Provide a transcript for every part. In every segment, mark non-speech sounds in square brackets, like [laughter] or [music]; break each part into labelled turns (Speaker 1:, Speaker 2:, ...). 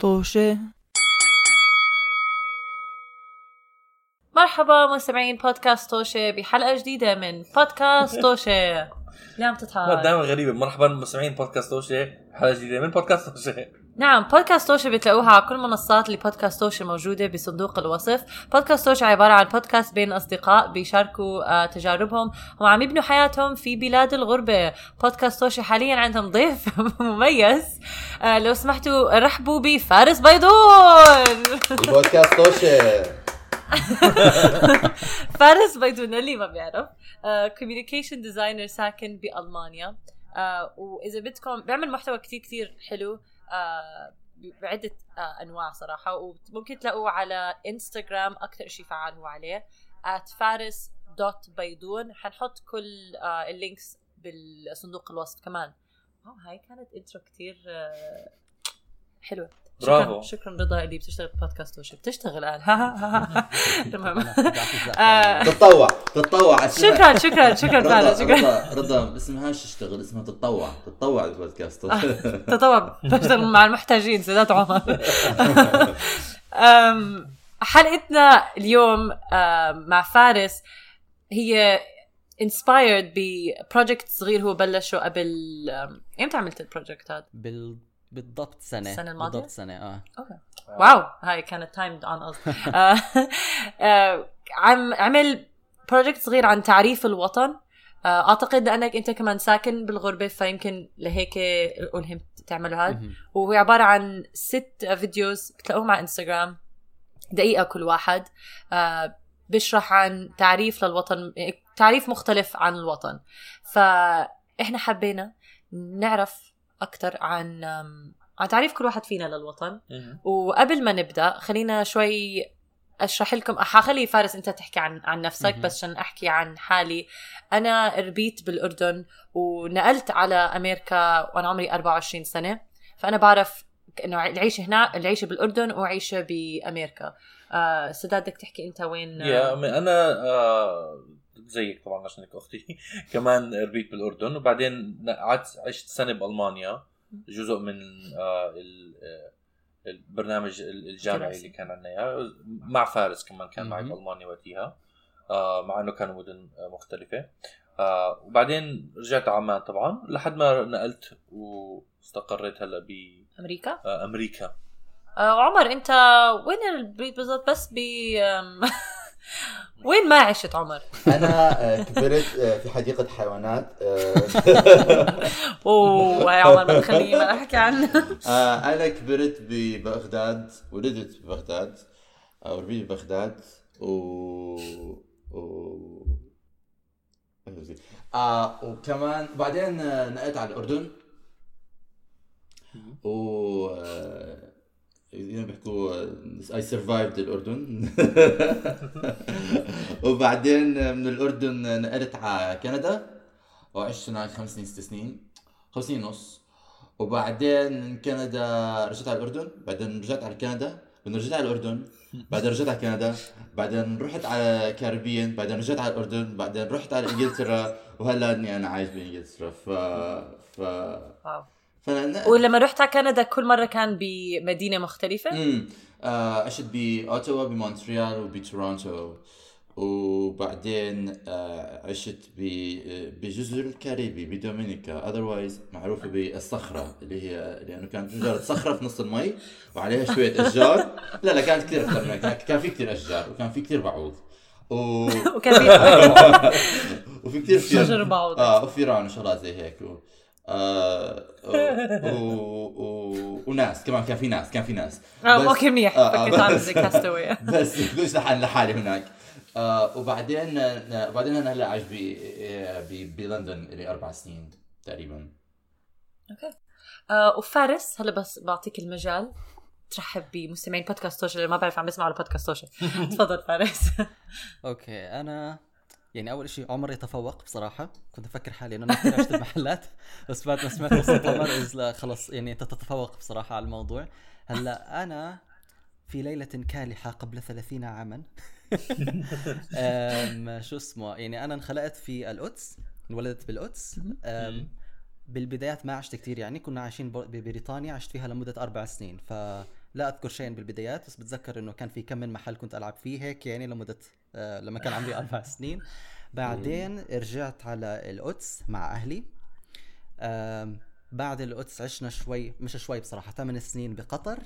Speaker 1: طوشة.
Speaker 2: مرحبا مستمعين بودكاست توشة بحلقة جديدة من بودكاست [laughs] توشة اليوم تضحك
Speaker 3: دائما غريبة. مرحبا مستمعين بودكاست توشة حلقة جديدة من بودكاست توشة
Speaker 2: نعم بودكاست توشة بتلاقوها على كل منصات اللي بودكاست توشة موجودة بصندوق الوصف. بودكاست توشة عبارة عن بودكاست بين أصدقاء بيشاركوا آه، تجاربهم وعم يبنوا حياتهم في بلاد الغربة. بودكاست توشة حاليا عندهم ضيف [laughs] مميز. آه، لو سمحتوا رحبوا بفارس بيضون.
Speaker 4: البودكاست توشة. [laughs]
Speaker 2: فارس بيضون اللي ما بيعرف. communication designer ساكن بألمانيا. آه، وإذا بدكم بيعمل محتوى كتير كتير حلو. آه، بعدة آه، أنواع صراحة وممكن تلاقوه على إنستغرام أكثر شيء فعال هو عليه فارس dot بيضون حنحط كل آه، ال links بالصندوق الوصف كمان. هاي كانت intro كتير آه، حلوة.
Speaker 3: برافو.
Speaker 2: شكرا رضا اللي بتشتغل بودكاست وش بتشتغل الان تمام. آه،
Speaker 4: تتطوع تتطوع اسمها-
Speaker 2: شكرا شكرا شكرا
Speaker 4: رضا
Speaker 2: شكرا.
Speaker 4: رضا رضا اسمهاش تشتغل اسمها تتطوع تتطوع بالبودكاست توشة. [laughs]
Speaker 2: تطوع بشتغل مع المحتاجين سيدات عمر. [laughs] حلقتنا اليوم مع فارس هي inspired ب project صغير هو بلشه قبل إمتى عملت ال project هذا؟
Speaker 1: بال... بالضبط سنة.
Speaker 2: السنة الماضية؟
Speaker 1: بالضبط سنة آه.
Speaker 2: okay. wow هاي كانت timed on us عم عمل project صغير عن تعريف الوطن. آه، أعتقد لانك أنت كمان ساكن بالغربة فيمكن لهيك الهمت تعملوا هذا. وهو عبارة عن ست فيديوز بتلاقوهم على انستغرام دقيقة كل واحد. آه، بيشرح عن تعريف للوطن تعريف مختلف عن الوطن. فإحنا حبينا نعرف أكثر عن عن تعريف كل واحد فينا للوطن. وقبل ما نبدأ خلينا شوي أشرح لكم حخلي فارس أنت تحكي عن عن نفسك. بس عشان أحكي عن حالي. أنا ربيت بالأردن ونقلت على أمريكا وأنا عمري 24 سنة. فأنا بعرف إنه العيشه هنا العيشة بالأردن وعيشة بأمريكا. آه سداد بدك تحكي أنت وين؟
Speaker 3: يا أمي، أنا آه، زيك طبعا عشانك أختي. [laughs] كمان ربيت بالأردن. وبعدين قعدت عشت سنة بألمانيا. جزء من آه، آه، البرنامج ال- الجامعي. اللي كان عندنا إياه. مع فارس كمان كان معي. بألمانيا وقتها. آه، مع إنه كانوا مدن مختلفة. آه، وبعدين رجعت عمان طبعا. لحد ما نقلت واستقريت هلأ
Speaker 2: أمريكا؟
Speaker 3: بامريكا
Speaker 2: آه عمر أنت وين البيت بالضبط؟ بس ب [laughs] وين ما عشت عمر؟
Speaker 4: أنا آه، كبرت آه، في حديقة حيوانات آه، [laughs]
Speaker 2: أوه يا عمر ما تخليني ما أحكي عنه.
Speaker 4: أنا كبرت ببغداد ولدت ببغداد وربيت ببغداد و و آه وكمان بعدين نقلت على الأردن. و آه، زي ما بيحكوا اي سرفايفد الأردن. [laughs] وبعدين من الأردن نقلت على كندا وعشت هناك خمس سنين ست سنين خمس سنين ونص. وبعدين من كندا رجعت على الأردن بعدين رجعت على كندا بعدين رجعت على الأردن بعدين رجعت على كندا بعدين رحت على كاريبيان بعدين رجعت على الأردن بعدين رحت على إنجلترا. وهلا إني أنا عايش بإنجلترا. ف ف. فأنا...
Speaker 2: ولما رحت على كندا كل مرة كان بمدينة مختلفة.
Speaker 4: امم آه، عشت بأوتاوا بمونتريال وبتورونتو. وبعدين آه، عشت ب- بجزر الكاريبي بدومينيكا. otherwise معروفة بالصخرة اللي هي لأنه كانت مجرد صخرة في نص المي وعليها شوية أشجار. لا لا كانت كثير أكثر من هيك. كان- كان في كثير أشجار وكان في كثير بعوض. و... [laughs]
Speaker 2: وكان في [laughs]
Speaker 4: وفي كثير
Speaker 2: شجر بعوض.
Speaker 4: آه وفيران وشغلات زي هيك. و... آه و... و... و... وناس كمان كان في ناس كان في ناس. بس-
Speaker 2: okay منيح.
Speaker 4: آه، آه،
Speaker 2: فكرت
Speaker 4: بس-
Speaker 2: زي castaway. [laughs]
Speaker 4: بس كنت لحالي لحالي هناك. آه وبعدين آه بعدين أنا هلا عايش ب- ب- بلندن لي أربع سنين تقريبا.
Speaker 2: آه وفارس هلا بس بعطيك المجال ترحب بمستمعين بودكاست توشا اللي ما بعرف عم بسمعوا على بودكاست توشا [laughs] تفضل فارس.
Speaker 1: أوكي أنا يعني أول شيء عمر يتفوق بصراحة. كنت أفكر حالي إنه أنا كثير عشت بمحلات [laughs] بس بعد ما سمعت قصة عمر لا خلص يعني أنت تتفوق بصراحة على الموضوع. هلأ أنا في ليلة كالحة قبل ثلاثين عاما. [laughs] شو اسمه؟ يعني أنا انخلقت في القدس انولدت بالقدس. بالبدايات ما عشت كتير يعني كنا عايشين ببريطانيا عشت فيها لمدة أربع سنين. ف لا أذكر شيء بالبدايات بس بتذكر إنه كان في كم من محل كنت ألعب فيه هيك يعني لمدة آه لما كان عمري أربع [laughs] سنين. بعدين رجعت على القدس مع أهلي. آم، بعد القدس عشنا شوي مش شوي بصراحة ثمان سنين بقطر.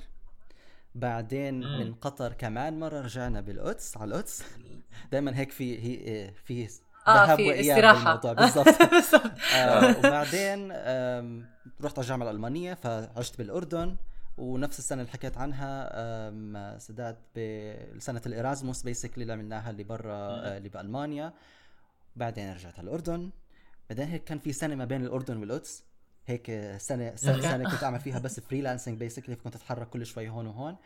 Speaker 1: بعدين. من قطر كمان مرة رجعنا بالقدس على القدس. [laughs] دائما هيك في هي في آه
Speaker 2: في
Speaker 1: استراحة. بالضبط. [laughs]
Speaker 2: بالضبط.
Speaker 1: آه وبعدين رحت على الجامعة الألمانية فعشت بالأردن. ونفس السنة اللي حكيت عنها سداد بسنه ال Erasmus basically اللي عملناها اللي برا آه، اللي بالمانيا بعدين رجعت على الأردن. بعدين هيك كان في سنة ما بين الأردن والقدس. هيك سنة سنة, [laughs] سنة كنت أعمل فيها بس freelancing basically كنت أتحرك كل شوي هون وهون.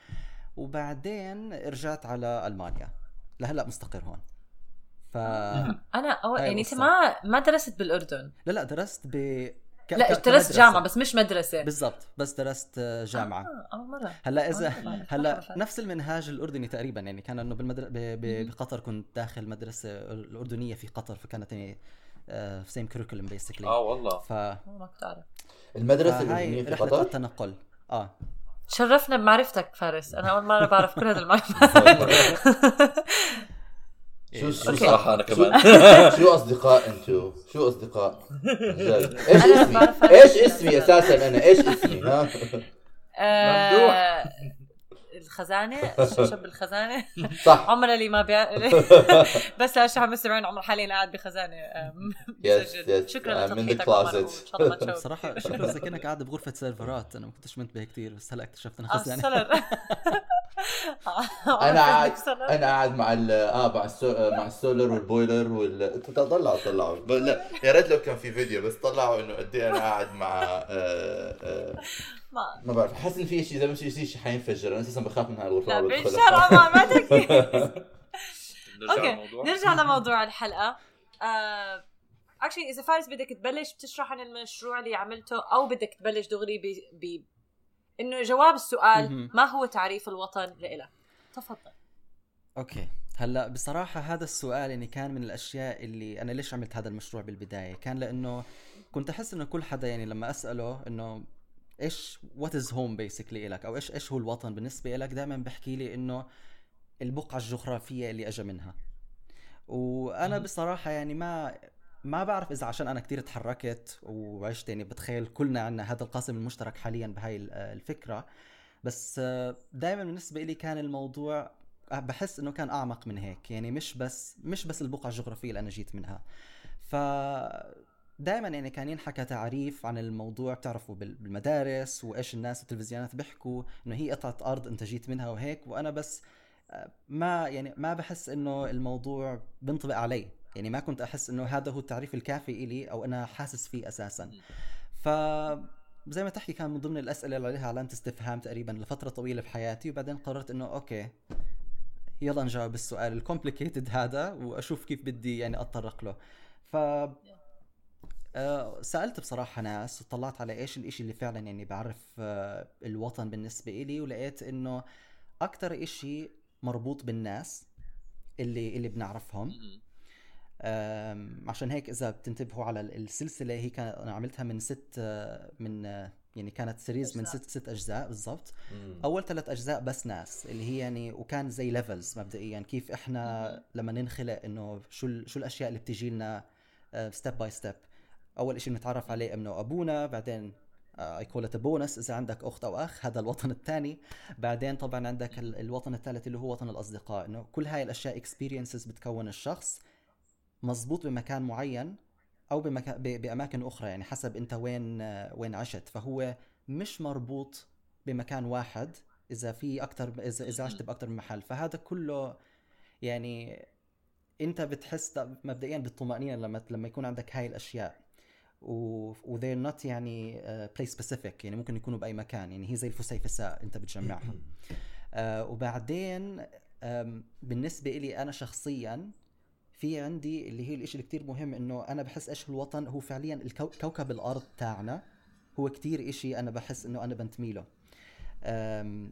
Speaker 1: وبعدين رجعت على ألمانيا. لهلأ مستقر هون. ف
Speaker 2: أنا
Speaker 1: هاي
Speaker 2: يعني
Speaker 1: أنت.
Speaker 2: ما ما درست بالأردن.
Speaker 1: لا لا درست ب ك...
Speaker 2: لا
Speaker 1: ك-
Speaker 2: درست. جامعة بس مش مدرسة.
Speaker 1: بالضبط بس درست آه، جامعة.
Speaker 2: آه، أول مرة.
Speaker 1: هلا إذا
Speaker 2: آه،
Speaker 1: هلا. نفس المنهاج الأردني تقريبا يعني كان إنه بالمدر... ب... ب... بقطر كنت داخل مدرسة الأردنية في قطر فكانت يعني same curriculum basically
Speaker 3: آه والله.
Speaker 1: ف
Speaker 2: آه، ما كنت أعرف.
Speaker 4: المدرسة
Speaker 1: فهاي
Speaker 4: الأردنية في قطر؟
Speaker 1: التنقل. آه.
Speaker 2: تشرفنا بمعرفتك فارس. أنا أول مرة بعرف كل هذه المعلومات. [laughs] [laughs] [laughs]
Speaker 4: شو.
Speaker 3: صراحة أنا كمان [laughs]
Speaker 4: شو أصدقاء أنتو؟ شو أصدقاء؟ [laughs]
Speaker 2: إيش
Speaker 4: اسمي؟ إيش اسمي أساسا أنا؟ إيش اسمي؟ ها؟ [laughs]
Speaker 2: آه، الخزانة [laughs] شب الخزانة.
Speaker 4: صح.
Speaker 2: عمر اللي ما بيع [laughs] بس عشان مستمعين عمر حاليا قاعد بخزانة
Speaker 4: yes, [laughs]
Speaker 2: شكرا لتضحيتك عمر
Speaker 1: بصراحه شكله زي كأنك قاعد بغرفة سيرفرات. أنا ما كنتش منتبه كثير بس هلأ اكتشفت انه
Speaker 2: آه،
Speaker 1: خزانه
Speaker 2: السولر
Speaker 4: أنا قاعد أنا قاعد مع ال آه مع السو... مع ال solar وال boiler وال طلعوا طلعوا. لا يا ريت لو كان في فيديو بس طلعوا إنه قد إيه أنا قاعد مع آه آه
Speaker 2: ما
Speaker 4: ما بعرف حاسس إن في شيء إذا مش شيء حينفجر أنا أساسا بخاف من هاي الغرفة
Speaker 2: لا
Speaker 4: ما بدخلها.
Speaker 2: بالشر عمر ما تحكي. [laughs]
Speaker 3: نرجع okay
Speaker 2: نرجع لموضوع الحلقة. actually إذا فارس بدك تبلش تشرح عن المشروع اللي عملته أو بدك تبلش دغري ب ب إنه جواب السؤال. ما هو تعريف الوطن لإلك؟ تفضل.
Speaker 1: okay. هلأ بصراحة هذا السؤال يعني كان من الأشياء اللي أنا ليش عملت هذا المشروع بالبداية؟ كان لأنه كنت أحس إنه كل حدا يعني لما أسأله إنه إيش what is home basically لك أو إيش إيش هو الوطن؟ بالنسبة لك دائما بحكي لي إنه البقعة الجغرافية اللي اجى منها. وأنا
Speaker 3: مم.
Speaker 1: بصراحة يعني ما ما بعرف إذا عشان أنا كتير تحركت وعشت يعني بتخيل كلنا عنا هذا القاسم المشترك حاليا بهاي ال- الفكرة. بس دائما بالنسبة لي كان الموضوع بحس إنه كان أعمق من هيك. يعني مش بس مش بس البقعة الجغرافية اللي أنا جيت منها. ف دائما يعني كان ينحكى تعريف عن الموضوع بتعرفوا بال- بالمدارس وإيش الناس والتلفزيونات بيحكوا إنه هي قطعة أرض أنت جيت منها وهيك وأنا بس آه، ما يعني ما بحس إنه الموضوع بينطبق علي. يعني ما كنت أحس إنه هذا هو التعريف الكافي إلي أو أنا حاسس فيه أساسا. ف زي ما تحكي كان من ضمن الأسئلة اللي عليها علامة استفهام تقريبا لفترة طويلة بحياتي وبعدين قررت إنه okay يلا نجاوب السؤال ال complicated هذا وأشوف كيف بدي يعني أتطرق له. ف آه، سألت بصراحة ناس وطلعت على إيش الإشي اللي فعلا يعني بعرف آه، الوطن بالنسبة إلي ولقيت إنه أكتر إشي مربوط بالناس اللي اللي بنعرفهم. عشان هيك إذا بتنتبهوا على ال- السلسلة هي كان أنا عملتها من ست آه، من يعني كانت series من. ست ست أجزاء بالضبط. أول ثلاث أجزاء بس ناس اللي هي يعني وكان زي levels مبدئيا كيف إحنا لما ننخلق إنه شو شو الأشياء اللي بتجي لنا step by step أول شيء بنتعرف عليه امنا وابونا بعدين I call it bonus إذا عندك أخت أو أخ هذا الوطن الثاني. بعدين طبعا عندك ال- الوطن الثالث اللي هو وطن الأصدقاء إنه كل هاي الأشياء experiences بتكون الشخص مزبوط بمكان معين أو بمكان بأماكن أخرى يعني حسب أنت وين آه، وين عشت. فهو مش مربوط بمكان واحد إذا في أكثر إذا إذا عشت باكثر من محل. فهذا كله يعني أنت بتحس مبدئيا بالطمأنينة لما لما يكون عندك هاي الأشياء. و they're not يعني uh, place specific. يعني ممكن يكونوا بأي مكان. يعني هي زي الفسيفساء انت بتجمعها آه [clears throat] وبعدين آم، بالنسبة لي أنا شخصيا في عندي اللي هي الإشي اللي كتير مهم إنه أنا بحس إيش الوطن هو فعليا الكو- كوكب الأرض تاعنا هو كتير إشي أنا بحس إنه أنا بنتمي له أم،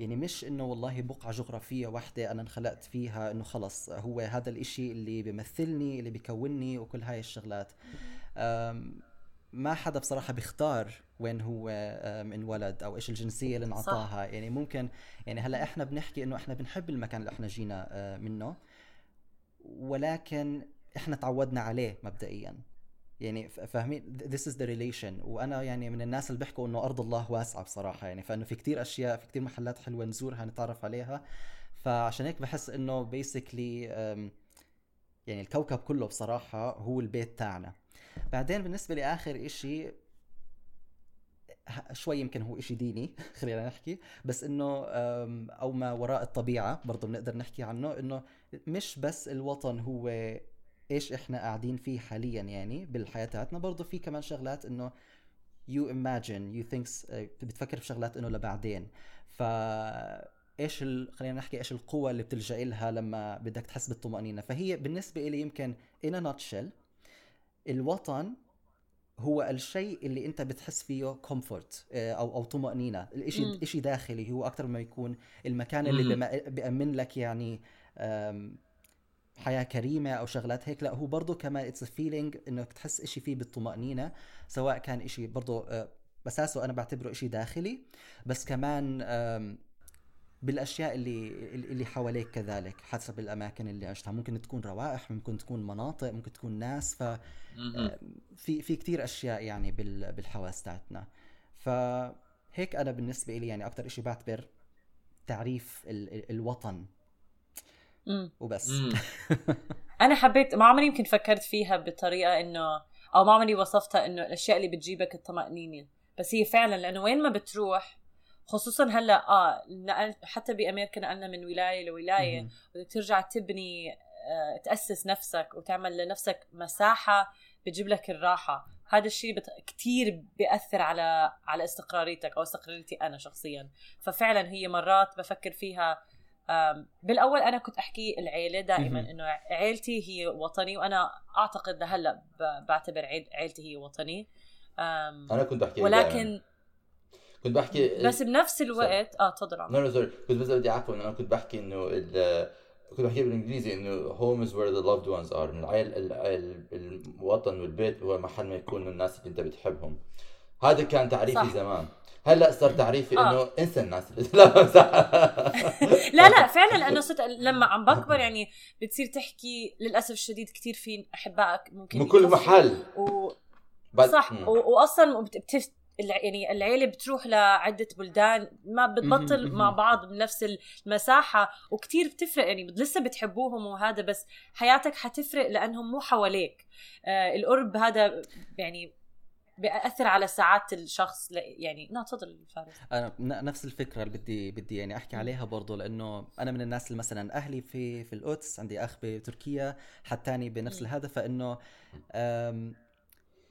Speaker 1: يعني مش إنه والله بقعة جغرافية واحدة أنا انخلقت فيها إنه خلص هو هذا الإشي اللي بيمثلني اللي بيكونني وكل هاي الشغلات. ما حدا بصراحة بيختار وين هو انولد أو إيش الجنسية اللي انعطاها. يعني ممكن يعني هلأ إحنا بنحكي إنه إحنا بنحب المكان اللي إحنا جينا منه ولكن إحنا تعودنا عليه مبدئيا. يعني فاهمين؟ this is the relation. وأنا يعني من الناس اللي بيحكوا إنه أرض الله واسعة بصراحة. يعني فإنه في كتير أشياء في كتير محلات حلوة نزورها نتعرف عليها. فعشان هيك بحس إنه basically يعني الكوكب كله بصراحة هو البيت تاعنا. بعدين بالنسبة لآخر إشي ه- شوي يمكن هو إشي ديني [laughs] خلينا نحكي. بس إنه أو ما وراء الطبيعة برضه بنقدر نحكي عنه إنه مش بس الوطن هو إيش إحنا قاعدين فيه حاليا يعني بالحياة تاعتنا برضه في كمان شغلات إنه imagine you think آه، بتفكر في شغلات إنه لبعدين. ف إيش ال... خلينا نحكي إيش القوة اللي بتلجأ لها لما بدك تحس بالطمأنينة. فهي بالنسبة لي يمكن in a nutshell الوطن هو الشيء اللي أنت بتحس فيه comfort أو أو طمأنينة الإشي
Speaker 2: مم.
Speaker 1: إشي داخلي هو أكثر ما يكون المكان اللي
Speaker 3: مم.
Speaker 1: بيأمن لك يعني أم، حياة كريمة أو شغلات هيك لا هو برضه كمان it's feeling إنك تحس إشي فيه بالطمأنينة سواء كان إشي برضه آه، بساسه أنا بعتبره إشي داخلي بس كمان آم، بالأشياء اللي اللي حواليك كذلك حسب الأماكن اللي عشتها ممكن تكون روائح ممكن تكون مناطق ممكن تكون ناس ففي
Speaker 3: مهم.
Speaker 1: في كتير أشياء يعني بال- بالحواس تاعتنا فهيك أنا بالنسبة لي يعني أكتر إشي بعتبر تعريف ال- ال- الوطن
Speaker 2: مم.
Speaker 1: وبس
Speaker 3: مم. [laughs]
Speaker 2: أنا حبيت ما عمري يمكن فكرت فيها بطريقة إنه أو ما عمري وصفتها إنه الأشياء اللي بتجيبك الطمأنينة بس هي فعلا لأنه وين ما بتروح خصوصا هلأ آه نقل حتى بأمريكا نقلنا من ولاية
Speaker 1: لولاية.
Speaker 2: بدك ترجع تبني آه، تأسس نفسك وتعمل لنفسك مساحة بتجيب لك الراحة. هذا الشيء بت... كتير بيأثر على على استقراريتك أو استقراريتي أنا شخصيا. ففعلا هي مرات بفكر فيها آم، بالأول أنا كنت أحكي العيلة دائما. إنه عيلتي هي وطني وأنا أعتقد لهلا ب- بعتبر عيل- عيلتي هي وطني. آم،
Speaker 4: أنا كنت بحكي
Speaker 2: ولكن
Speaker 4: كنت بحكي
Speaker 2: بس بنفس الوقت آه تفضل عمر.
Speaker 4: no sorry كنت بس بدي إنه أنا كنت بحكي إنه ال- كنت بحكي بالإنجليزي إنه home is where the loved ones are إنه العيل ال- ال- الوطن والبيت هو محل ما يكون الناس اللي أنت بتحبهم هذا كان تعريفي
Speaker 2: صح.
Speaker 4: زمان هلأ صار تعريفي
Speaker 2: آه.
Speaker 4: إنه انسى الناس [laughs] لا.
Speaker 2: لا لا فعلا لأنه صرت لما عم بكبر يعني بتصير تحكي للأسف الشديد كثير في أحبائك ممكن
Speaker 4: من كل محل
Speaker 2: و...
Speaker 4: بعد-
Speaker 2: صح. و... واصلا بت... يعني العيلة بتروح لعدة بلدان ما بتبطل مع. بعض بنفس المساحة وكتير بتفرق يعني لسه بتحبوهم وهذا بس حياتك حتفرق لأنهم مو حواليك آه القرب هذا يعني بيأثر على سعاده الشخص. يعني لا تفضل فارس
Speaker 1: أنا نفس الفكرة اللي بدي بدي يعني
Speaker 2: أحكي.
Speaker 1: عليها برضو لأنه أنا من الناس اللي مثلا أهلي في في القدس عندي أخ بتركيا حد تاني بنفس. الهدف فإنه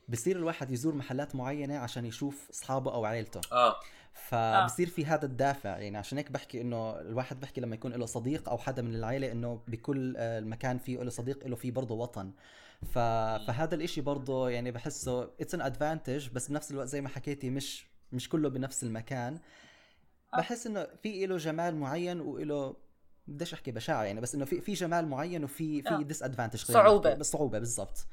Speaker 1: بصير الواحد يزور محلات معينة عشان يشوف أصحابه أو عائلته
Speaker 3: آه.
Speaker 1: فبصير في هذا الدافع. يعني عشان هيك بحكي إنه الواحد بحكي لما يكون له صديق أو حدا من العائله إنه بكل آه، المكان فيه له صديق له فيه برضه وطن. ف... فهذا الإشي برضه يعني بحسه اتس ان ادفانتج بس بنفس الوقت زي ما حكيتي مش مش كله بنفس المكان.
Speaker 2: آه.
Speaker 1: بحس إنه في له جمال معين وله بديش أحكي بشاعة يعني بس إنه في في جمال معين وفي
Speaker 2: آه.
Speaker 1: في disadvantage
Speaker 2: صعوبة
Speaker 1: بالضبط.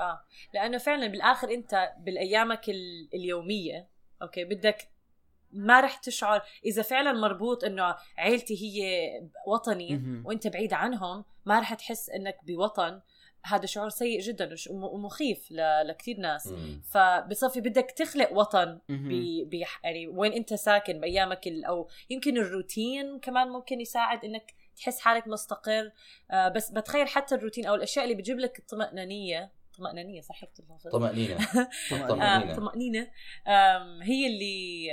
Speaker 2: آه لأنه فعلا بالآخر أنت بالأيامك ال- اليومية okay بدك ما رح تشعر إذا فعلا مربوط إنه عيلتي هي وطني. وأنت بعيد عنهم ما رح تحس إنك بوطن هذا شعور سيء جدا ومخيف لكثير ناس. فبصفي بدك تخلق وطن. ب يعني وين أنت ساكن بأيامك أو يمكن الروتين كمان ممكن يساعد إنك تحس حالك مستقر آه بس بتخيل حتى الروتين أو الأشياء اللي بتجيب لك الطمأنينة طمأنينة صح قلت؟
Speaker 4: طمأنينة. [laughs]
Speaker 1: طمأنينة.
Speaker 2: آه، طمأنينة. هي اللي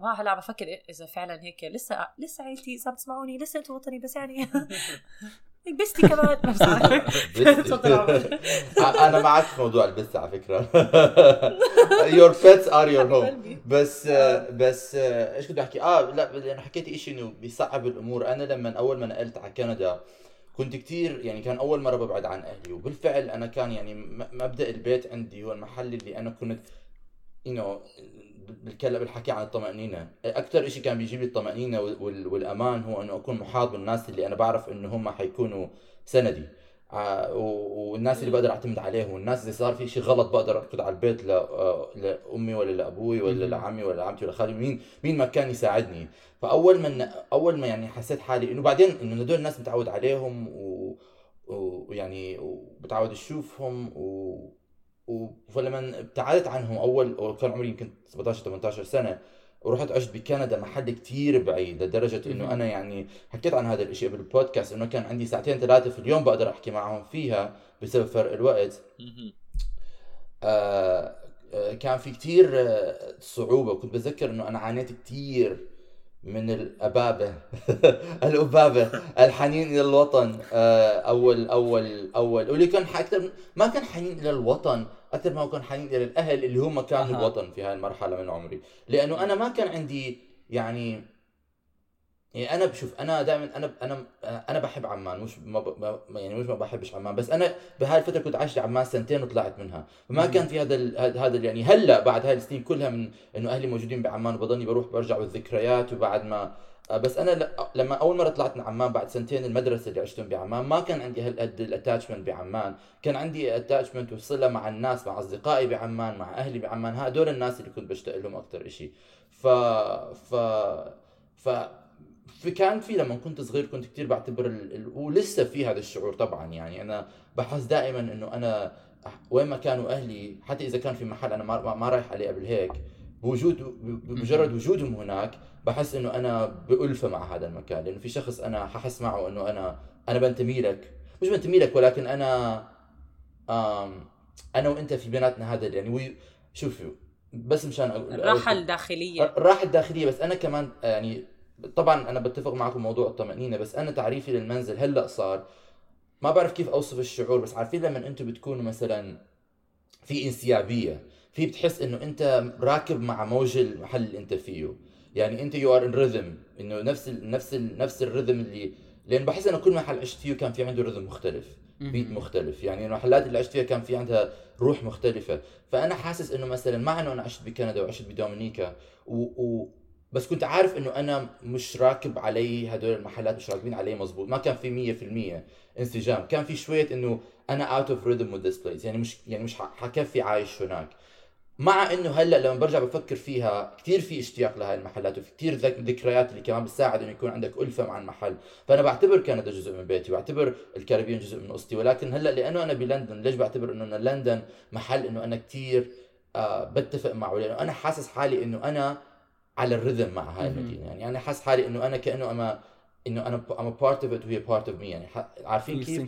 Speaker 2: ما هلا عم بفكر إذا فعلا هيك. لسه لسه عيلتي اذا عم تسمعوني لسه أنتم وطني بس يعني [laughs] بستي كمان. [laughs]
Speaker 4: أنا معك في موضوع البث على فكرة. Your pets your home.
Speaker 2: قلبي.
Speaker 4: بس بس إيش كنت أحكي؟ آه لا لأنه حكيتي شيء إنه بيصعب الأمور. أنا لما أول ما نقلت على كندا كنت كتير يعني كان أول مرة ببعد عن أهلي وبالفعل أنا كان يعني مبدأ البيت عندي هو المحل اللي أنا كنت you know بالكلام بالحكي عن الطمأنينة. أكثر شيء كان بيجيب لي الطمأنينة وال- وال- والأمان هو إنه أكون محاط بالناس اللي أنا بعرف إنه هم حيكونوا سندي. والناس اللي بقدر أعتمد عليهم والناس إذا صار في شيء غلط بقدر أركض على البيت آه، لأمي ولا لأبوي ولا. لعمي ولا لعمتي ولا خالي مين مين ما كان يساعدني فأول ما أول ما يعني حسيت حالي إنه بعدين إنه هدول الناس متعود عليهم ويعني وبتعود اشوفهم و و- فلما ابتعدت عنهم أول كان عمري يمكن 17 18 سنة ورحت عشت بكندا محل كتير بعيد لدرجة
Speaker 1: إنه.
Speaker 4: أنا يعني حكيت عن هذا الشيء بالبودكاست إنه كان عندي ساعتين ثلاثة في اليوم بقدر أحكي معهم فيها بسبب فرق الوقت. آه آه، كان في كتير آه، صعوبة وكنت بتذكر إنه أنا عانيت كتير من الأبابة [laughs] الأبابة الحنين إلى الوطن آه، أول أول أول واللي كان أكثر ما كان حنين إلى الوطن أكثر ما كان حنين إلى الأهل اللي هم كانوا
Speaker 1: أها.
Speaker 4: الوطن في هاي المرحلة من عمري لأنه أنا ما كان عندي يعني يعني أنا بشوف أنا دائما أنا أنا أنا بحب عمان مش ما ب- يعني مش ما بحبش عمان بس أنا بهاي الفترة كنت عايش عمان سنتين وطلعت منها فما. كان في هذا ال- هذا ال- يعني هلأ بعد هاي السنين كلها من إنه أهلي موجودين بعمان وبضلني بروح برجع والذكريات وبعد ما بس أنا ل- لما أول مرة طلعت من عمان بعد سنتين المدرسة اللي عشتهم بعمان ما كان عندي هالقد ال attachment بعمان. كان عندي attachment وصلة مع الناس مع أصدقائي بعمان مع أهلي بعمان. هدول الناس اللي كنت بشتاق لهم أكثر شيء ف ف ف في كان في لما كنت صغير كنت كتير بعتبر ال... ال... ولسه في هذا الشعور طبعا. يعني أنا بحس دائما إنه أنا وين ما كانوا أهلي حتى إذا كان في محل أنا ما, ما- رايح عليه قبل هيك بوجود بمجرد وجودهم هناك بحس إنه أنا بألفة مع هذا المكان لأنه في شخص أنا ححس معه إنه أنا أنا بنتمي لك. مش بنتمي لك ولكن أنا أنا وأنت في بيناتنا هذا يعني وي... شوفوا بس مشان
Speaker 2: الراحه الداخلية.
Speaker 4: الراحه الداخلية بس أنا كمان يعني طبعا أنا بتفق معكم موضوع الطمأنينة بس أنا تعريفي للمنزل هلأ صار ما بعرف كيف أوصف الشعور بس عارفين لما أنتم بتكونوا مثلا في انسيابية في بتحس إنه أنت راكب مع موج المحل اللي أنت فيه. يعني انت you are in rhythm انه نفس ال نفس ال نفس ال rhythm اللي لأن بحس إنه كل محل عشت فيه كان في عنده rhythm مختلف. بيت مختلف. يعني المحلات اللي عشت فيها كان في عندها روح مختلفة. فأنا حاسس إنه مثلا مع إنه أنا عشت بكندا وعشت بدومينيكا و... و... بس كنت عارف إنه أنا مش راكب علي هدول المحلات مش راكبين علي مزبوط ما كان في مية في المية انسجام. كان في إنه أنا out of rhythm with this place. يعني مش يعني مش حكفي عايش هناك. مع إنه هلأ لما برجع بفكر فيها كثير في اشتياق لهي المحلات وفي كثير ذك- ذكريات اللي كمان بتساعد إنه يكون عندك ألفة مع المحل. فأنا بعتبر كندا جزء من بيتي بعتبر الكاريبيان جزء من قصتي ولكن هلأ لأنه أنا بلندن ليش بعتبر إنه أنا لندن محل إنه أنا كثير آه بتفق معه؟ لأنه أنا حاسس حالي إنه أنا على ال rhythm مع هاي. المدينة. يعني أنا حاسس حالي إنه أنا كأنه أنا إنه أنا I'm a part of it وهي part of me. يعني ح- عارفين
Speaker 1: في
Speaker 4: كيف.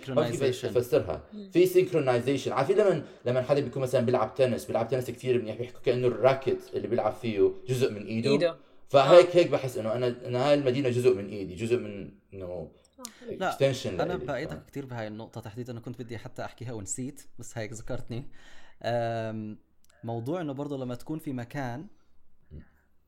Speaker 4: افسرها في synchronization عارفين لما لما حدا بيكون مثلا بيلعب تنس بيلعب تنس كثير منيح بيحكوا كأنه ال racket اللي بيلعب فيه جزء من إيده,
Speaker 2: إيده.
Speaker 4: فهيك هيك بحس إنه أنا أنا هاي المدينة جزء من إيدي جزء من إنه
Speaker 1: لا،
Speaker 4: اكستنشن
Speaker 1: أنا بأيدك كثير بهاي النقطة تحديدا أنا كنت بدي حتى أحكيها ونسيت بس هيك ذكرتني. موضوع إنه برضه لما تكون في مكان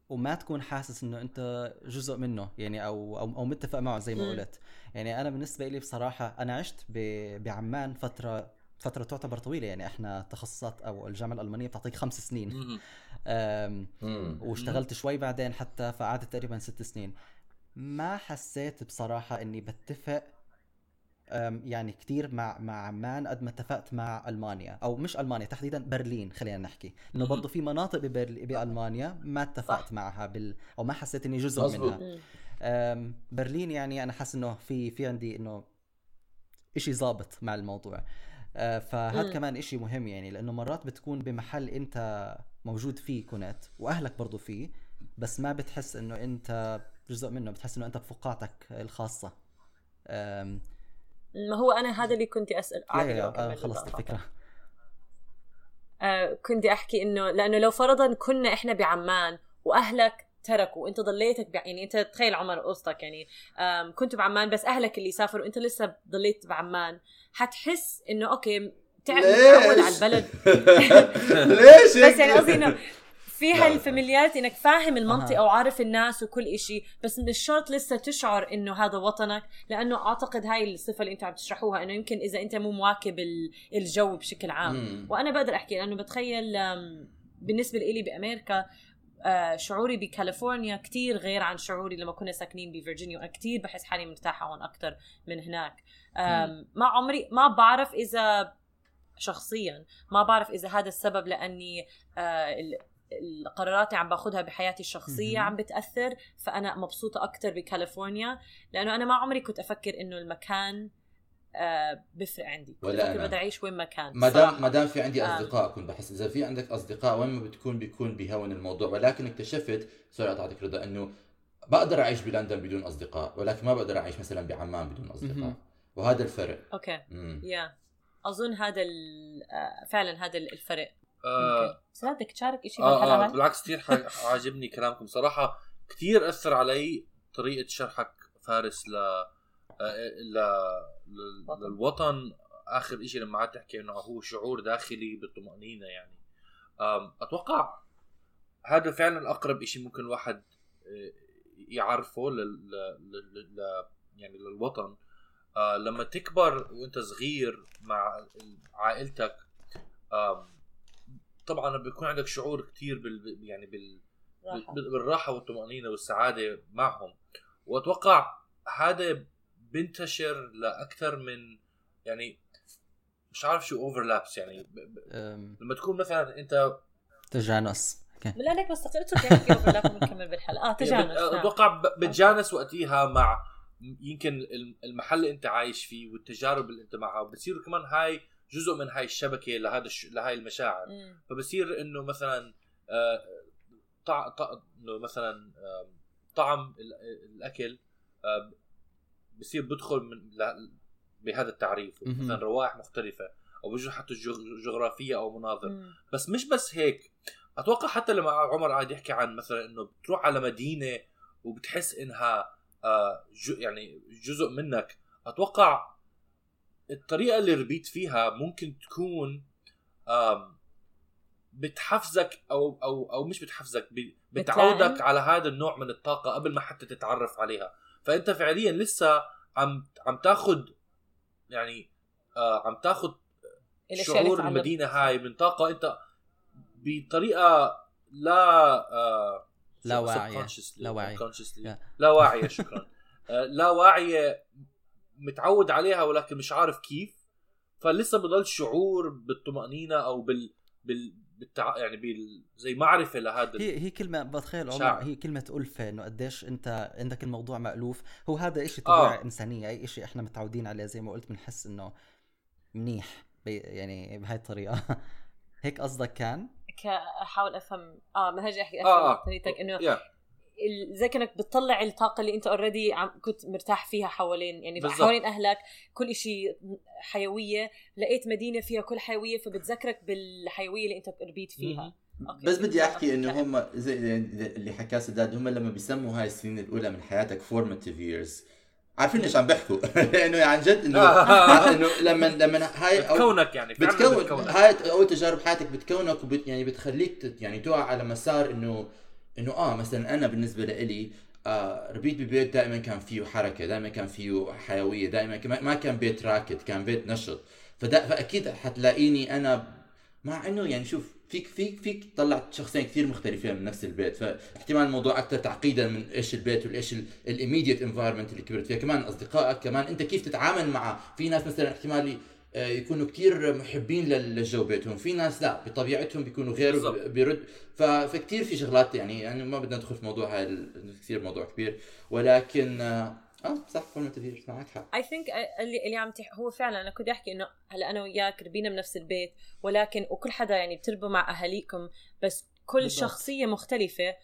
Speaker 1: وما تكون حاسس إنه أنت جزء منه يعني أو أو, أو متفق معه زي ما. قلت. يعني أنا بالنسبة لي بصراحة أنا عشت ب- بعمان فترة فترة تعتبر طويلة. يعني إحنا تخصصات أو الجامعة الألمانية بتعطيك خمس سنين. واشتغلت شوي بعدين حتى فقعدت تقريبا ست سنين. ما حسيت بصراحة إني بتفق يعني كثير مع مع عمان قد ما اتفقت مع ألمانيا أو مش ألمانيا تحديدا برلين خلينا نحكي لأنه
Speaker 3: مهم.
Speaker 1: برضه في مناطق ببرل... بألمانيا ما اتفقت
Speaker 2: صح.
Speaker 1: معها بال... أو ما حسيت إني جزء
Speaker 4: مزبوط.
Speaker 1: منها برلين يعني أنا حاسس إنه في في عندي إنه إشي ظابط مع الموضوع فهذا. كمان إشي مهم يعني لأنه مرات بتكون بمحل أنت موجود فيه كنت وأهلك برضو فيه بس ما بتحس إنه أنت جزء منه بتحس إنه أنت بفقاعتك الخاصة أم،
Speaker 2: ما هو أنا هذا اللي كنت
Speaker 1: أسأل
Speaker 2: عادي
Speaker 1: آه، خلصت. الفكرة
Speaker 2: آه كنت أحكي إنه لأنه لو فرضا كنا إحنا بعمان وأهلك تركوا وأنت ضليتك بع... يعني أنت تخيل عمر قصتك يعني آم كنت بعمان بس أهلك اللي سافروا وأنت لسه ضليت بعمان حتحس إنه أوكي تعرف
Speaker 4: ليش؟
Speaker 2: تتعود على البلد [laughs] [laughs]
Speaker 4: ليش
Speaker 2: بس يعني قصدي إنه في هالفاميليات إنك فاهم المنطقة
Speaker 1: أها.
Speaker 2: وعارف الناس وكل إشي بس مش شرط لسه تشعر إنه هذا وطنك لأنه أعتقد هاي الصفة اللي أنتم عم تشرحوها إنه يمكن إذا أنت مو مواكب ال- الجو بشكل عام
Speaker 4: مم.
Speaker 2: وأنا بقدر أحكي لأنه بتخيل بالنسبة لي بأمريكا آه شعوري بكاليفورنيا كتير غير عن شعوري لما كنا ساكنين بفرجينيا وأنا كتير بحس حالي مرتاحة هون أكثر من هناك ما عمري ما بعرف إذا شخصيا ما بعرف إذا هذا السبب لأني آه ال- القرارات اللي عم باخذها بحياتي
Speaker 1: الشخصية.
Speaker 2: عم بتأثر فأنا مبسوطة أكثر بكاليفورنيا لأنه أنا ما عمري كنت أفكر إنه المكان آه بفرق عندي
Speaker 4: ولا أنا.
Speaker 2: بدي أعيش وين ما كان
Speaker 4: ما. دام ما دام في عندي
Speaker 2: آه.
Speaker 4: أصدقاء كنت بحس إذا في عندك أصدقاء وين ما بتكون بيكون بيهون الموضوع ولكن اكتشفت سوري قطعتك رضا إنه بقدر أعيش بلندن بدون أصدقاء ولكن ما بقدر أعيش مثلا بعمان بدون
Speaker 1: أصدقاء.
Speaker 4: وهذا الفرق أوكي.
Speaker 2: يا أظن هذا آه، فعلا هذا الفرق
Speaker 3: آه
Speaker 2: ممكن. بس بدك تشارك شيء
Speaker 3: آه,
Speaker 2: بالحلقة
Speaker 3: آه؟ بالعكس كثير [laughs] عاجبني كلامكم صراحة كثير أثر علي طريقة شرحك فارس ل ل لل-
Speaker 2: وطن.
Speaker 3: للوطن آخر إشي لما قعدت تحكي إنه هو شعور داخلي بالطمأنينة يعني آم، أتوقع هذا فعلا أقرب إشي ممكن الواحد آه، يعرفه لل... لل... لل... يعني للوطن آه لما تكبر وأنت صغير مع عائلتك طبعا بيكون عندك شعور كتير بال يعني بال
Speaker 2: راحة.
Speaker 3: بال- بالراحة والطمأنينة والسعادة معهم. وأتوقع هذا بينتشر لأكثر من يعني مش عارف شو overlaps يعني. ب... ب... لما تكون مثلا أنت
Speaker 1: تجانس. أوكي.
Speaker 2: لا ليك بس اترك يعني overlap ونكمل بالحلقة. آه تجانس.
Speaker 3: يعني بت-
Speaker 2: نعم.
Speaker 3: أتوقع ب- بتجانس وقتها مع يمكن الم- المحل اللي أنت عايش فيه والتجارب اللي أنت معها. بتصير كمان هاي جزء من هاي الشبكة لهذا الش... لهاي المشاعر
Speaker 2: مم.
Speaker 3: فبصير إنه مثلا آه، طع... طع... إنه مثلا آم، طعم ال- الأكل آه، بصير بدخل من ل... بهذا التعريف
Speaker 1: مهم.
Speaker 3: مثلا روائح مختلفة أو بوجه حتى جغ- جغرافية أو مناظر
Speaker 2: مم.
Speaker 3: بس مش بس هيك أتوقع حتى لما عمر قاعد يحكي عن مثلا إنه بتروح على مدينة وبتحس إنها آه، جو يعني جزء منك أتوقع الطريقة اللي ربيت فيها ممكن تكون بتحفزك أو أو أو مش بتحفزك بتعودك. على هذا النوع من الطاقة قبل ما حتى تتعرف عليها فأنت فعليا لسه عم عم تاخذ يعني آه عم تاخذ شعور المدينة هاي من طاقة أنت بطريقة لا آه
Speaker 1: لا واعية.
Speaker 3: subconsciously
Speaker 1: لا. Yeah.
Speaker 3: لا واعية شكرا آه لا واعية متعود عليها ولكن مش عارف كيف فلسه بضل شعور بالطمأنينة أو بال بال بالتع... يعني بال زي معرفة لهذا
Speaker 1: هي هي كلمة بتخيل عمر. هي كلمة ألفة إنه قديش أنت عندك الموضوع مألوف هو هذا إشي
Speaker 3: آه.
Speaker 1: طبيعة إنسانية أي إشي إحنا متعودين عليه زي ما قلت بنحس إنه منيح بي يعني بهاي الطريقة [laughs] هيك قصدك كان؟
Speaker 2: ك- أحاول أفهم آه ما هاجي أحكي
Speaker 3: آه،
Speaker 2: افهم
Speaker 3: آه.
Speaker 2: طريقتك إنه
Speaker 3: يا
Speaker 2: ال- زي كأنك بتطلع الطاقة اللي انت already عم كنت مرتاح فيها حوالين يعني
Speaker 3: بالضبط.
Speaker 2: حوالين أهلك كل إشي حيوية لقيت مدينة فيها كل حيوية فبتذكرك بالحيوية اللي انت ربيت فيها أوكي.
Speaker 4: بس بدي أحكي
Speaker 2: إنه.
Speaker 4: هم زي اللي حكاه سداد هم لما بيسموا هاي السنين الأولى من حياتك formative years عارفين ليش عم بيحكوا [laughs] لأنه عن جد انه [laughs] إنه لما لما هاي أو
Speaker 3: بتكونك يعني
Speaker 4: بتكون
Speaker 3: بتكونك.
Speaker 4: هاي أول تجارب حياتك بتكونك وبت يعني بتخليك يعني تقع على مسار إنه إنه آه مثلا أنا بالنسبة لإلي آه ربيت ببيت دائما كان فيه حركة دائما كان فيه حيوية دائما ما كان بيت راكد كان بيت نشط. فأكيد حتلاقيني أنا مع إنه يعني شوف فيك فيك فيك تطلع شخصين كثير مختلفين من نفس البيت. فاحتمال الموضوع أكثر تعقيدا من إيش البيت والإيش ال immediate environment اللي كبرت فيها. كمان أصدقائك كمان أنت كيف تتعامل مع في ناس مثلا احتمال يكونوا كتير محبين لل- للجو بيتهم في ناس لا بطبيعتهم بيكونوا غير
Speaker 3: بالضبط.
Speaker 4: بيرد ف- فكتير في شغلات يعني يعني ما بدنا ندخل في موضوع هاي ال- كثير موضوع كبير ولكن آه آه، صح formative معك حق
Speaker 2: I think اللي اللي عم تح... هو فعلا أنا كنت أحكي إنه هلأ أنا وياك ربينا بنفس البيت ولكن وكل حدا يعني بتربوا مع أهاليكم بس كل
Speaker 1: بالضبط.
Speaker 2: شخصية مختلفة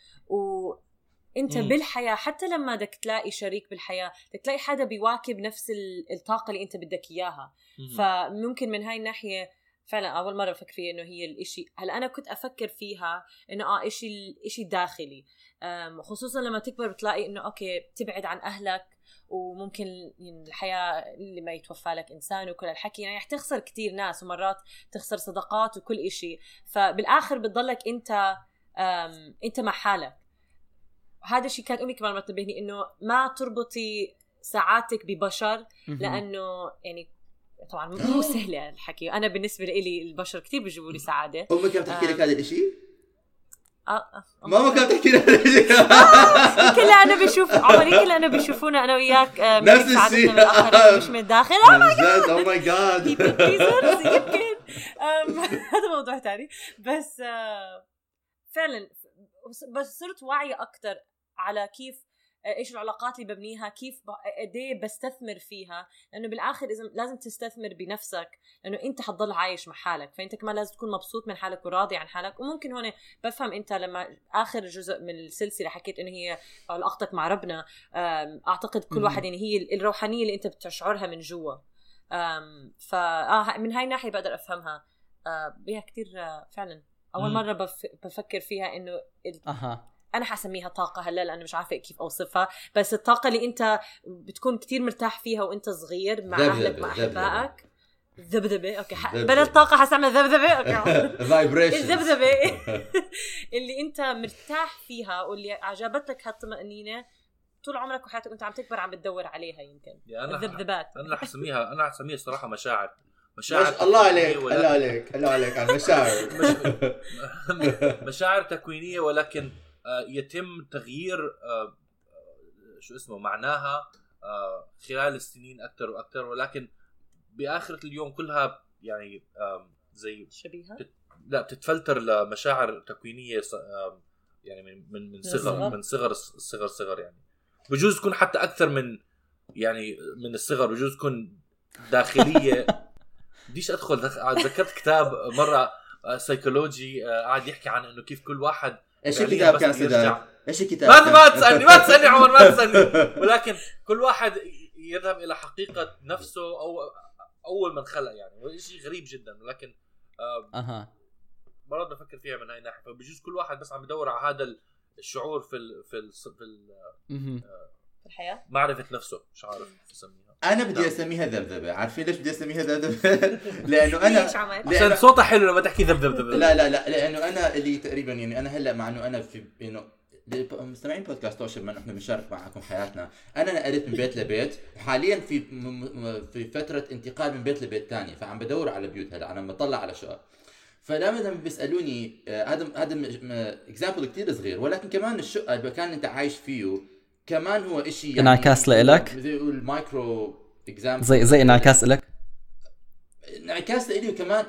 Speaker 2: وانت
Speaker 3: مم.
Speaker 2: بالحياة حتى لما بدك تلاقي شريك بالحياة بدك تلاقي حدا بيواكب نفس ال- الطاقة اللي انت بدك إياها.
Speaker 3: مهم.
Speaker 2: فممكن من هاي الناحية فعلا أول مرة بفكر فيها إنه هي الإشي. هلأ أنا كنت أفكر فيها إنه آه إشي الاشي داخلي. خصوصا لما تكبر بتلاقي إنه أوكي بتبعد عن أهلك وممكن الحياة اللي ما يتوفى لك إنسان وكل الحكي يعني رح تخسر كتير ناس ومرات تخسر صداقات وكل إشي. فبالآخر بتضلك أنت أنت مع حالك. هذا الشيء كانت أمي كمان بتنبهني إنه ما تربطي سعادتك ببشر. لأنه يعني طبعا مو سهله الحكي أنا بالنسبة لي البشر كثير بيجيبوا لي سعادة
Speaker 4: أمك كانت تحكي لك
Speaker 2: آه.
Speaker 4: هذا الشيء؟
Speaker 2: آه، آه.
Speaker 4: ماما كانت تحكي لي [laughs]
Speaker 2: يمكن لأنه بشوف عمر يمكن لأنه بيشوفونا أنا وياك من
Speaker 4: نفس الشيء.
Speaker 2: من الآخرين مش من الداخل
Speaker 4: أو ماي جاد
Speaker 2: يمكن [laughs] هذا موضوع تاني بس فعلا بس- صرت واعية أكتر على كيف آه، إيش العلاقات اللي ببنيها كيف ب- قد إيه بستثمر فيها. لأنه بالآخر إذا لازم تستثمر بنفسك لأنه أنت حتضل عايش مع حالك فأنت كمان لازم تكون مبسوط من حالك وراضي عن حالك. وممكن هون بفهم أنت لما آخر جزء من السلسلة حكيت انه هي علاقتك مع ربنا أعتقد كل. واحد يعني هي الروحانية اللي أنت بتشعرها من جوا. فا آه من هاي الناحية بقدر أفهمها. آه بيها كتير آه فعلا.
Speaker 3: أول.
Speaker 2: مرة بف بفكر فيها إنه ال-
Speaker 1: أها.
Speaker 2: أنا حسميها طاقة هلأ لأنه مش عارفة كيف أوصفها. بس الطاقة اللي أنت بتكون كتير مرتاح فيها وأنت صغير مع أهلك مع
Speaker 4: ذبذبة.
Speaker 2: أحبائك.
Speaker 4: ذبذبة أوكي.
Speaker 2: بدل طاقه حستعمل ذبذبة أوكي. [laughs]
Speaker 4: vibration
Speaker 2: الذبذبة. [laughs] اللي أنت مرتاح فيها واللي عجبتك هالطمأنينة طول عمرك وحياتك وأنت عم تكبر عم بتدور عليها يمكن.
Speaker 3: يعني أنا
Speaker 2: الذبذبات.
Speaker 3: أنا رح اسميها أنا رح اسميها صراحة مشاعر. مشاعر
Speaker 4: مش- الله عليك الله عليك الله عليك على المشاعر. [laughs]
Speaker 3: مشاعر تكوينية ولكن آه، يتم تغيير آه، آه، شو اسمه معناها خلال السنين أكثر وأكثر ولكن بآخرة اليوم كلها يعني زي
Speaker 2: شبيهة؟
Speaker 3: لا بتتفلتر لمشاعر تكوينية يعني من من من صغر. من صغر الصغر صغر يعني. بجوز تكون حتى أكثر من يعني من الصغر بجوز تكون داخلية [laughs] بديش ادخل دخ... تذكرت كتاب مرة آه، سيكولوجي آه، قاعد يحكي عن إنه كيف كل واحد
Speaker 4: إيش
Speaker 3: فعلياً
Speaker 4: الكتاب
Speaker 3: بس
Speaker 4: كان سداد؟ إيش الكتاب
Speaker 3: ما؟ ما تسألني ما تسألني عمر ما تسألني [laughs] ولكن كل واحد يذهب إلى حقيقة نفسه أو أول من خلق يعني شيء غريب جدا ولكن آه،
Speaker 1: أها
Speaker 3: مرات بفكر فيها من هاي الناحية فبجوز كل واحد بس عم بدور على هذا الشعور في ال في ال في ال-
Speaker 1: مهم.
Speaker 2: في الحياة؟
Speaker 3: معرفة نفسه مش عارف كيف أسميها.
Speaker 4: أنا بدي
Speaker 3: نعم.
Speaker 4: أسميها ذبذبة. عارفين ليش بدي أسميها ذبذبة؟ [laughs] لأنه أنا
Speaker 2: ليش عمل
Speaker 4: لأن-
Speaker 3: عشان صوتها حلو لما تحكي ذب ذب ذب
Speaker 4: لا لا لا لأنه أنا اللي تقريبا يعني أنا هلأ مع إنه أنا في إنه مستمعين بودكاست توشر ما نحن بنشارك معكم حياتنا. أنا نقلت من بيت لبيت. وحاليا في م- م- في فترة انتقال من بيت لبيت ثاني فعم بدور على بيوت هلأ أنا بطلع على شقق فلما لما بيسألوني آه، هذا هذا example كثير صغير. ولكن كمان الشقة المكان اللي أنت عايش فيه كمان هو شيء يعني
Speaker 1: انعكاس لإلك؟
Speaker 4: زي يقول micro example
Speaker 1: زي زي انعكاس لك
Speaker 4: انعكاس لإلي وكمان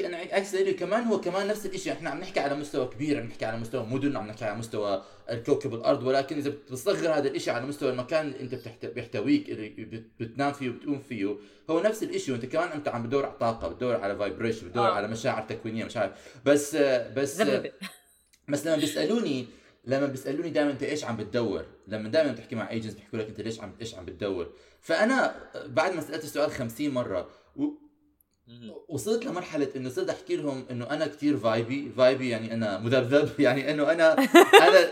Speaker 4: انعكاس لإلي وكمان هو كمان نفس الشيء إحنا عم نحكي على مستوى كبير عم نحكي على مستوى مدن عم نحكي على مستوى الكوكب الأرض ولكن إذا بتصغر هذا الشيء على مستوى المكان اللي أنت بتحت... بيحتويك اللي بت- بتنام فيه وبتقوم فيه هو نفس الشيء وأنت كمان أنت عم بدور على طاقة بتدور على vibration بتدور
Speaker 2: آه.
Speaker 4: على مشاعر تكوينية مش عارف بس بس بس لما بيسألوني لما بيسألوني دائما أنت إيش عم بتدور؟ لما دائما بتحكي مع agents بيحكوا لك أنت ليش عم إيش عم بتدور؟ فأنا بعد ما سألت السؤال 50 مرة و... وصلت لمرحلة إنه صرت أحكي لهم إنه أنا كتير vibey vibey يعني أنا مذبذب [laughs] يعني إنه أنا أنا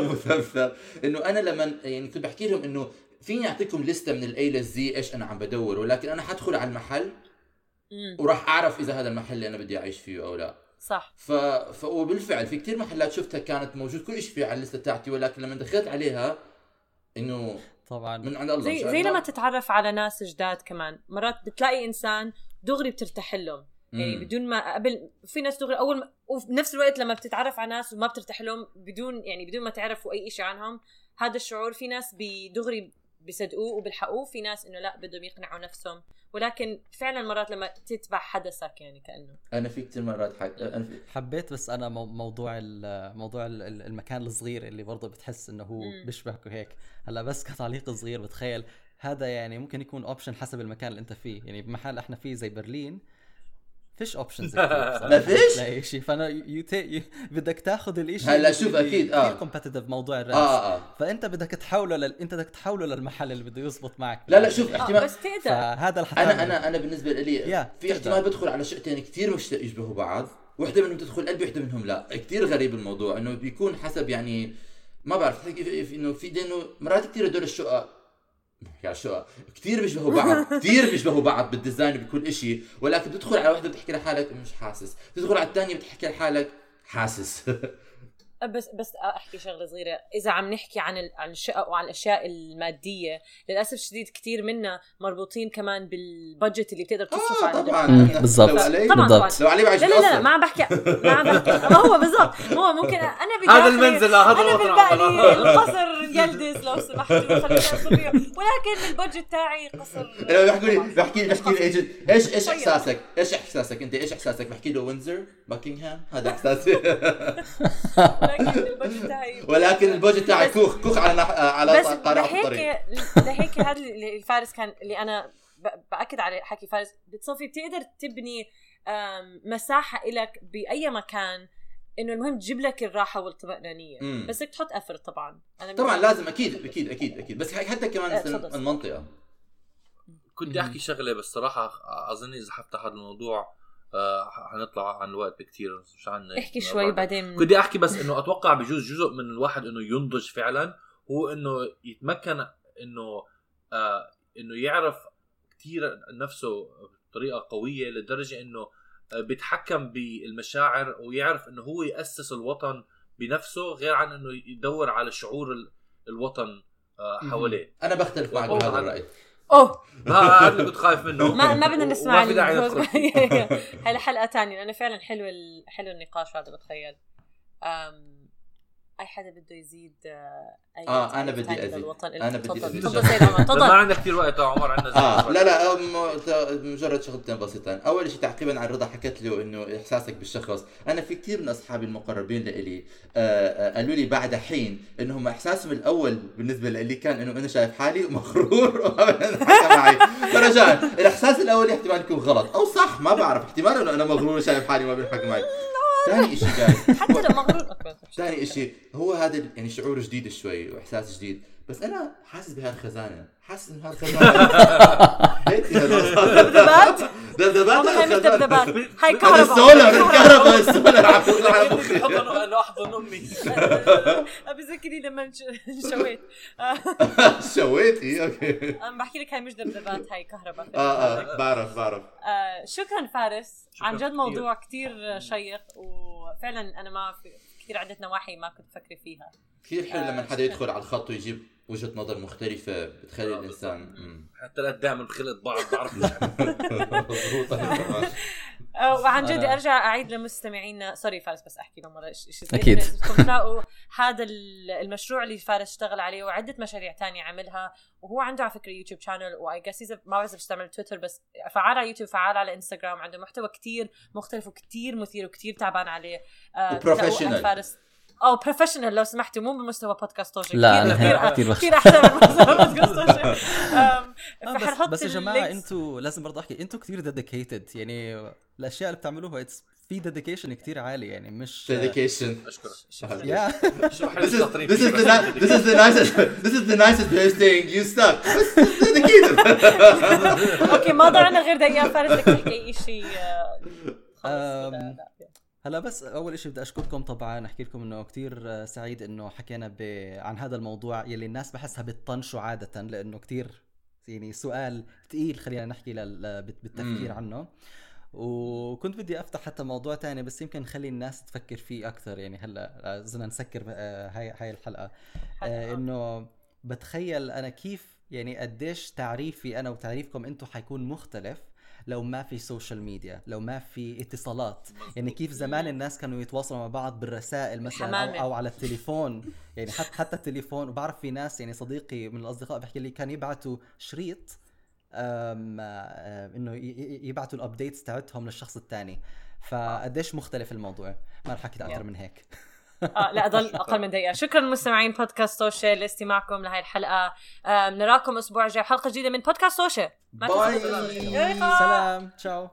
Speaker 4: [laughs] مذبذب. إنه أنا لما يعني كنت بحكي لهم إنه فيني أعطيكم لسته من ال A لل Z إيش أنا عم بدور ولكن أنا حدخل على المحل. وراح أعرف إذا هذا المحل اللي أنا بدي أعيش فيه أو لا.
Speaker 2: صح
Speaker 4: ف... ف... وبالفعل في كتير محلات شفتها كانت موجود كل شيء فيها على الليستة تاعتي ولكن لما دخلت عليها إنه
Speaker 1: طبعا
Speaker 4: من عند الله
Speaker 2: زي زي. لما تتعرف على ناس جداد كمان مرات بتلاقي إنسان دغري بترتاح لهم يعني
Speaker 4: مم.
Speaker 2: بدون ما قبل في ناس دغري أول ما وفي نفس الوقت لما بتتعرف على ناس وما بترتاح لهم بدون يعني بدون ما تعرفوا أي شيء عنهم هذا الشعور في ناس بدغري بيصدقوه وبيلحقوه في ناس إنه لا بدهم يقنعوا نفسهم. ولكن فعلا مرات لما تتبع حدسك يعني كأنه.
Speaker 4: أنا في كتير مرات حك... أنا في...
Speaker 1: حبيت بس أنا مو- موضوع ال- موضوع ال- ال- المكان الصغير اللي برضه بتحس إنه هو. بيشبهك وهيك. هلأ بس كتعليق صغير بتخيل. هذا يعني ممكن يكون option حسب المكان اللي أنت فيه. يعني بمحل إحنا فيه زي برلين فيش [laughs] options
Speaker 4: ما فيش؟
Speaker 1: لا شيء فأنا يو تي بدك تاخذ الشيء
Speaker 4: هلا شوف أكيد، آه.
Speaker 1: كثير competitive موضوع الرأس
Speaker 4: آه آه
Speaker 1: فأنت بدك تحوله لل... أنت بدك تحوله للمحل اللي بده يزبط معك
Speaker 4: لا لا شوف
Speaker 2: آه
Speaker 4: احتمال
Speaker 2: بس تقدر
Speaker 1: فهذا رح أنا.
Speaker 4: أنا أنا بالنسبة لي
Speaker 1: يا،
Speaker 4: في
Speaker 1: تقدر.
Speaker 4: احتمال بدخل على شقتين كثير مش يشبهوا بعض وحدة منهم تدخل قلبي وحدة منهم لا كثير غريب الموضوع إنه بيكون حسب يعني ما بعرف كيف- إنه في انه مرات كثير هدول الشقق يعني الشقق كثير بيشبهوا بعض كثير بيشبهوا بعض بالديزاين وبكل شيء ولكن بتدخل على وحدة بتحكي لحالك مش حاسس. تدخل على الثانية بتحكي لحالك حاسس. [laughs]
Speaker 2: بس بس أحكي شغلة صغيرة إذا عم نحكي عن عن الشقق وعن الأشياء المادية للأسف الشديد كثير منا مربوطين كمان بال budget اللي بتقدر تصرف
Speaker 4: آه طبعا.
Speaker 1: بالضبط.
Speaker 2: طبعا
Speaker 1: بالضبط.
Speaker 4: لو علي بعيش
Speaker 2: لا لا لا. ما عم بحكي ما عم بحكي ما هو بالضبط هو ممكن أنا بداخلي
Speaker 3: هذا المنزل هذا أنا
Speaker 2: بالبالي القصر يلدس لو سمحتوا خلينا ولكن ال budget تاعي قصر
Speaker 4: لو بيحكوا لي بحكي بحكي لي agent إيش إيش
Speaker 2: طيب.
Speaker 4: إحساسك؟ إيش إحساسك؟ أنت إيش إحساسك؟ بحكي له وينزر باكنغهام هذا إحساسي [laughs]
Speaker 2: ولكن [laughs] تاعي [laughs]
Speaker 4: ولكن البوجه تاعي
Speaker 2: بس-
Speaker 4: كوخ كوخ على نح... على
Speaker 2: بس
Speaker 4: قارعة الطريق.
Speaker 2: لهيك لهيك [laughs] هذا اللي فارس كان اللي أنا بأكد على حكي فارس بتصفي بتقدر تبني مساحة لك بأي مكان إنه المهم تجيب لك الراحة
Speaker 4: والطمأنينة.
Speaker 2: بس بدك تحط افر طبعا. أنا
Speaker 4: طبعا لازم أكيد أكيد أكيد أكيد. بس حتى كمان
Speaker 2: آه،.
Speaker 4: المنطقة.
Speaker 3: كنت أحكي شغلة بس صراحة أظن إذا حفتح هذا الموضوع حنطلع عن الوقت بكثير مش عن
Speaker 2: احكي شوي بعدين.
Speaker 3: كنت أحكي بس إنه أتوقع بجوز جزء من الواحد إنه ينضج فعلا هو إنه يتمكن إنه آه إنه يعرف كثير نفسه بطريقة قوية لدرجة إنه آه، بيتحكم بالمشاعر ويعرف إنه هو يأسس الوطن بنفسه غير عن إنه يدور على شعور ال- الوطن آه، حواليه.
Speaker 4: أنا بختلف معك. بهذا الرأي.
Speaker 2: أوه
Speaker 3: هذا اللي كنت خايف منه
Speaker 2: ما ما بدنا نسمع
Speaker 3: وما في داعي. [laughs]
Speaker 2: هاي حلقة ثانية لأنه فعلا حلو. حلو النقاش هذا بتخيل. أي حدا بده يزيد آه، أي
Speaker 4: آه، أنا
Speaker 2: تعريف
Speaker 4: بدي.
Speaker 2: للوطن.
Speaker 4: أنا بدي أزيد.
Speaker 2: تفضل
Speaker 3: ما عندنا كثير وقت يا عمر عندنا
Speaker 4: آه لا لا ت- مجرد شغلتين بسيطين أول شيء تعقيبا عن رضا حكت له إنه إحساسك بالشخص. أنا في كثير من أصحابي المقربين لإلي آه، آه، قالوا لي بعد حين إنهم إحساسهم الأول بالنسبة لي كان إنه أنا شايف حالي مغرور [laughs] معي. فرجاء الإحساس الأول احتمال يكون غلط. أو صح ما بعرف احتمال إنه أنا مغرور وشايف حالي ما بينحكى معي. ثاني [laughs] شيء قال
Speaker 2: حتى لو مغرور okay.
Speaker 4: ثاني شيء هو هذا يعني شعور جديد شوي وإحساس جديد بس أنا حاسس بهاي الخزانه حاسس إنه [laughs] هاي الخزانه هيك يا
Speaker 2: دبدبات
Speaker 4: دبدبات
Speaker 2: والله هاي كهرباء.
Speaker 4: السولر الكهرباء. السولر عم يطلع على مخي
Speaker 3: انه أحضن أمي. [laughs]
Speaker 2: بذكرني لما شويت. [laughs] آه،
Speaker 4: شويتي okay.
Speaker 2: عم بحكي لك هاي مش دبدبات هاي كهرباء.
Speaker 4: آه آه. بعرف بعرف.
Speaker 2: آه، شكرا فارس. عن جد. موضوع كتير شيق وفعلا أنا ما في كثير عدة نواحي ما كنت فكري فيها.
Speaker 4: كثير حلو لما
Speaker 2: آه،
Speaker 4: حدا
Speaker 2: شكراً.
Speaker 4: يدخل على الخط ويجيب وجهة نظر مختلفة بتخلي
Speaker 3: آه،
Speaker 4: الإنسان مم.
Speaker 3: حتى القدام بخلط بعض بعرف.
Speaker 2: وعن [laughs] جد
Speaker 1: أنا-
Speaker 2: أرجع أعيد لمستمعينا سوري فارس بس أحكي لهم مرة شيء
Speaker 1: أكيد. [laughs]
Speaker 2: تلاقوا هذا ال- المشروع اللي فارس اشتغل عليه وعدة مشاريع تانية عملها وهو عنده على فكرة YouTube channel و I guess ما بعرف إذا بيستعمل تويتر بس فعال على يوتيوب فعال على إنستغرام عنده محتوى كتير مختلف وكتير مثير وكتير تعبان عليه. آه،
Speaker 4: و
Speaker 2: professional. فارس أو professional لو سمحتوا مو بمستوى بودكاست توشي
Speaker 1: لا
Speaker 2: كتير
Speaker 1: أنا
Speaker 2: كتير
Speaker 1: كثير بخ
Speaker 2: كثير أحسن من مستوى بودكاست توشي [laughs] آم،
Speaker 1: آه، بس,
Speaker 2: فحنحط
Speaker 1: بس يا
Speaker 2: جماعة.
Speaker 1: أنتوا لازم برضه أحكي أنتوا كثير dedicated يعني الأشياء اللي بتعملوها it's في dedication كثير عالي يعني مش dedication
Speaker 3: أشكرك. [laughs]
Speaker 4: This is the this is the nicest this is the nicest way of saying you suck. dedicated. [laughs]
Speaker 2: أوكي ما ضعنا غير دقيقة فارس بدك تحكي أي شيء
Speaker 1: أم، هلا بس أول شيء بدي أشكركم طبعا أحكي لكم إنه كثير آه، سعيد إنه حكينا ب... عن هذا الموضوع يلي الناس بحسها بتطنشوا عادة لإنه كثير يعني سؤال ثقيل خلينا نحكي لل... بالتفكير. عنه. وكنت بدي أفتح حتى موضوع تاني بس يمكن نخلي الناس تفكر فيه أكثر يعني هلا صرنا نسكر هاي هاي الحلقة. آه، إنه بتخيل أنا كيف يعني قديش تعريفي أنا وتعريفكم أنتم حيكون مختلف لو ما في social media لو ما في اتصالات. يعني كيف زمان الناس كانوا يتواصلوا مع بعض بالرسائل مثلا
Speaker 2: الحمامة.
Speaker 1: أو, أو على التليفون. يعني حتى حتى التليفون. وبعرف في ناس يعني صديقي من الأصدقاء بحكي لي كان يبعتوا شريط أم إنه ي- ي- يبعتوا ال updates تاعتهم للشخص الثاني. فقديش مختلف الموضوع؟ ما رح أحكي أكثر من هيك.
Speaker 2: آه لا ضل أقل من دقيقة. شكرا مستمعين بودكاست توشي لاستماعكم لهي الحلقة. آه، نراكم الأسبوع الجاي بحلقة جديدة من بودكاست تنسوا
Speaker 4: باي.
Speaker 1: سلام. تشاو.